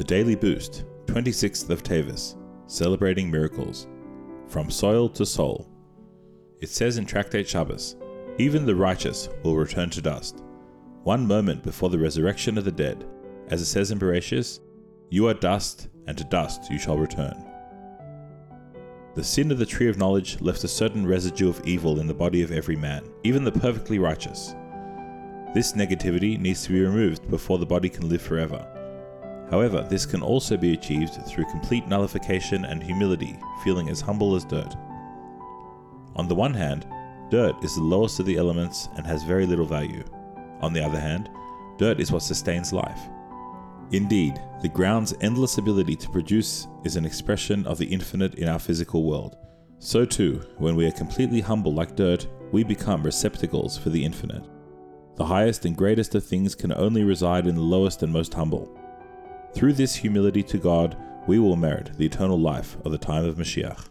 The Daily Boost, 26th of Teves, celebrating miracles. From soil to soul. It says in Tractate Shabbos, even the righteous will return to dust. One moment before the resurrection of the dead, as it says in Bereshis, you are dust, and to dust you shall return. The sin of the tree of knowledge left a certain residue of evil in the body of every man, even the perfectly righteous. This negativity needs to be removed before the body can live forever. However, this can also be achieved through complete nullification and humility, feeling as humble as dirt. On the one hand, dirt is the lowest of the elements and has very little value. On the other hand, dirt is what sustains life. Indeed, the ground's endless ability to produce is an expression of the infinite in our physical world. So too, when we are completely humble like dirt, we become receptacles for the infinite. The highest and greatest of things can only reside in the lowest and most humble. Through this humility to God, we will merit the eternal life of the time of Mashiach.